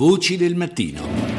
Voci del mattino.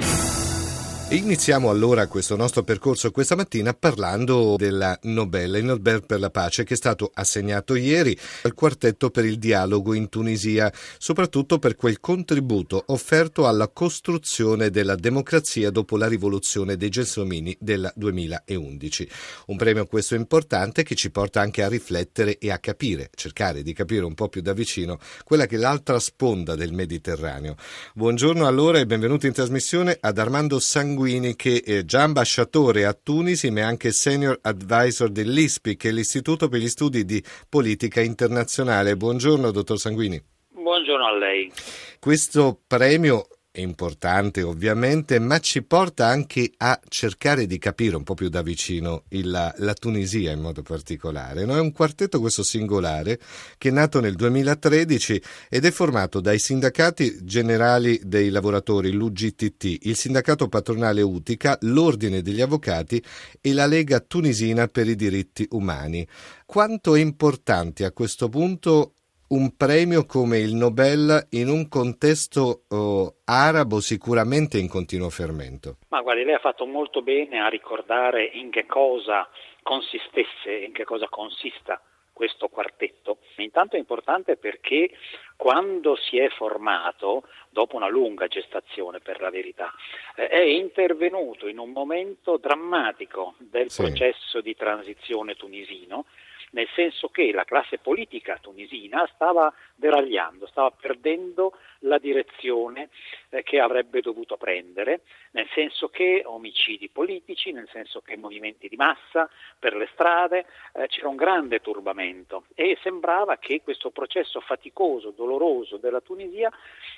Iniziamo allora questo nostro percorso questa mattina parlando della Nobel, il Nobel per la pace che è stato assegnato ieri al quartetto per il dialogo in Tunisia, soprattutto per quel contributo offerto alla costruzione della democrazia dopo la rivoluzione dei Gelsomini del 2011. Un premio questo importante che ci porta anche a riflettere e a capire, cercare di capire un po' più da vicino quella che è l'altra sponda del Mediterraneo. Buongiorno allora e benvenuti in trasmissione ad Armando Sanguini Sanguini che è già ambasciatore a Tunisi ma è anche senior advisor dell'ISPI che è l'Istituto per gli Studi di Politica Internazionale. Buongiorno dottor Sanguini. Buongiorno a lei. Questo premio importante ovviamente, ma ci porta anche a cercare di capire un po' più da vicino il, la Tunisia in modo particolare. No? È un quartetto questo singolare che è nato nel 2013 ed è formato dai sindacati generali dei lavoratori, l'UGTT, il sindacato patronale Utica, l'Ordine degli Avvocati e la Lega Tunisina per i diritti umani. Quanto è importante a questo punto un premio come il Nobel in un contesto oh, arabo sicuramente in continuo fermento. Ma guardi, lei ha fatto molto bene a ricordare in che cosa consistesse, in che cosa consista questo quartetto. Intanto è importante perché quando si è formato, dopo una lunga gestazione per la verità, eh, è intervenuto in un momento drammatico del sì. processo di transizione tunisino nel senso che la classe politica tunisina stava deragliando, stava perdendo la direzione eh, che avrebbe dovuto prendere, nel senso che omicidi politici, nel senso che movimenti di massa per le strade, eh, c'era un grande turbamento e sembrava che questo processo faticoso, doloroso della Tunisia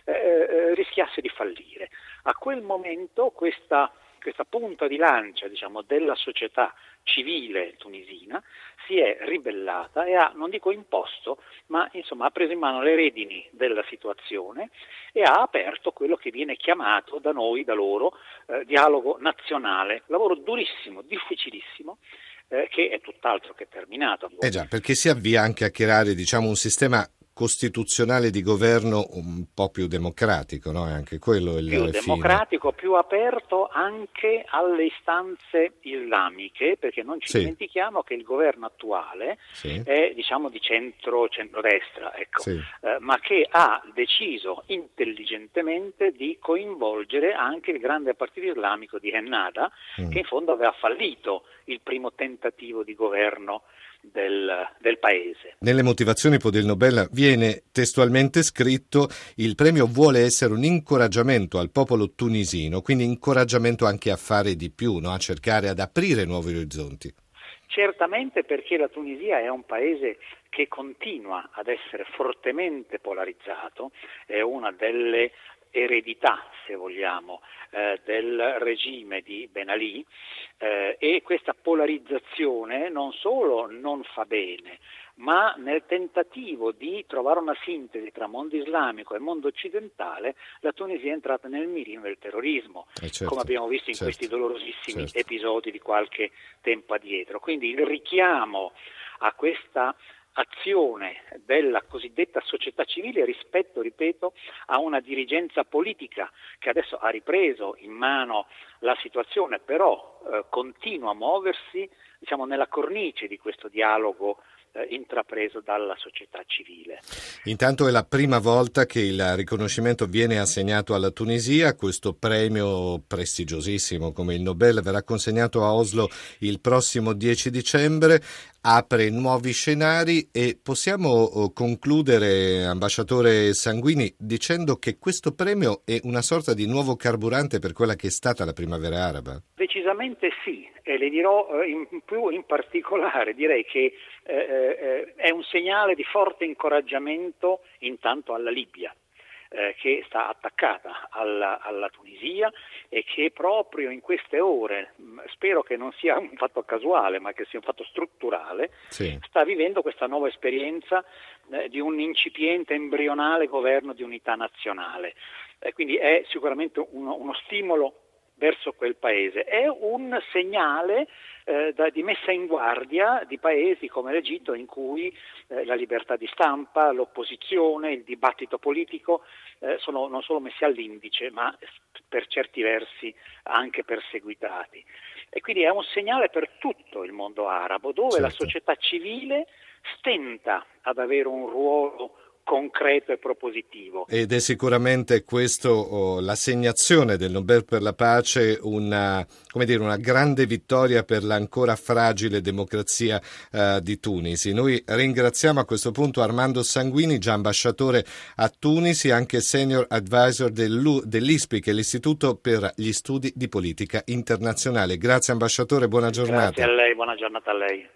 eh, eh rischiasse di fallire. A quel momento questa questa punta di lancia diciamo, della società civile tunisina si è ribellata e ha, non dico imposto, ma insomma, ha preso in mano le redini della situazione e ha aperto quello che viene chiamato da noi, da loro, eh, dialogo nazionale. Lavoro durissimo, difficilissimo, eh, che è tutt'altro che terminato. Eh già, perché si avvia anche a creare diciamo, un sistema costituzionale di governo un po' più democratico, no? anche quello è il più democratico, più aperto anche alle istanze islamiche, perché non ci sì. dimentichiamo che il governo attuale sì. è diciamo di centro centrodestra, ecco, sì. eh, ma che ha deciso intelligentemente di coinvolgere anche il grande partito islamico di Hennada, mm. che in fondo aveva fallito il primo tentativo di governo del, del, paese. Nelle motivazioni del Nobel viene testualmente scritto il premio vuole essere un incoraggiamento al popolo tunisino, quindi incoraggiamento anche a fare di più, no? a cercare ad aprire nuovi orizzonti. Certamente perché la Tunisia è un paese che continua ad essere fortemente polarizzato, è una delle eredità, se vogliamo, eh, del regime di Ben Ali eh, e questa polarizzazione non solo non fa bene, ma nel tentativo di trovare una sintesi tra mondo islamico e mondo occidentale, la Tunisia è entrata nel mirino del terrorismo, eh certo, come abbiamo visto in certo, questi dolorosissimi certo. episodi di qualche tempo addietro. Quindi il richiamo a questa azione della cosiddetta società civile rispetto, ripeto, a una dirigenza politica che adesso ha ripreso in mano la situazione, però eh, continua a muoversi diciamo, nella cornice di questo dialogo eh, intrapreso dalla società civile. Intanto è la prima volta che il riconoscimento viene assegnato alla Tunisia, questo premio prestigiosissimo come il Nobel verrà consegnato a Oslo il prossimo 10 dicembre apre nuovi scenari e possiamo oh, concludere, ambasciatore Sanguini, dicendo che questo premio è una sorta di nuovo carburante per quella che è stata la primavera araba? Decisamente sì, e le dirò eh, in più in particolare, direi che eh, eh, è un segnale di forte incoraggiamento intanto alla Libia eh, che sta attaccata alla, alla, Tunisia e che proprio in queste ore, spero che non sia un fatto casuale ma che sia un fatto strutturale, sì. sta vivendo questa nuova esperienza eh, di un incipiente embrionale governo di unità nazionale. Quindi è sicuramente uno, uno stimolo verso quel paese. È un segnale eh, da, di messa in guardia di paesi come l'Egitto in cui eh, la libertà di stampa, l'opposizione, il dibattito politico eh, sono non solo messi all'indice ma per certi versi anche perseguitati. E quindi è un segnale per tutto il mondo arabo dove certo. la società civile stenta ad avere un ruolo concreto e propositivo. Ed è sicuramente questo oh, l'assegnazione del Nobel per la pace una, dire, una grande vittoria per l'ancora fragile democrazia uh, di Tunisi. Noi ringraziamo a questo punto Armando Sanguini, già ambasciatore a Tunisi, anche senior advisor dell'ISPI, che è l'Istituto per gli Studi di Politica Internazionale. Grazie ambasciatore, buona giornata. Grazie a lei, buona giornata a lei.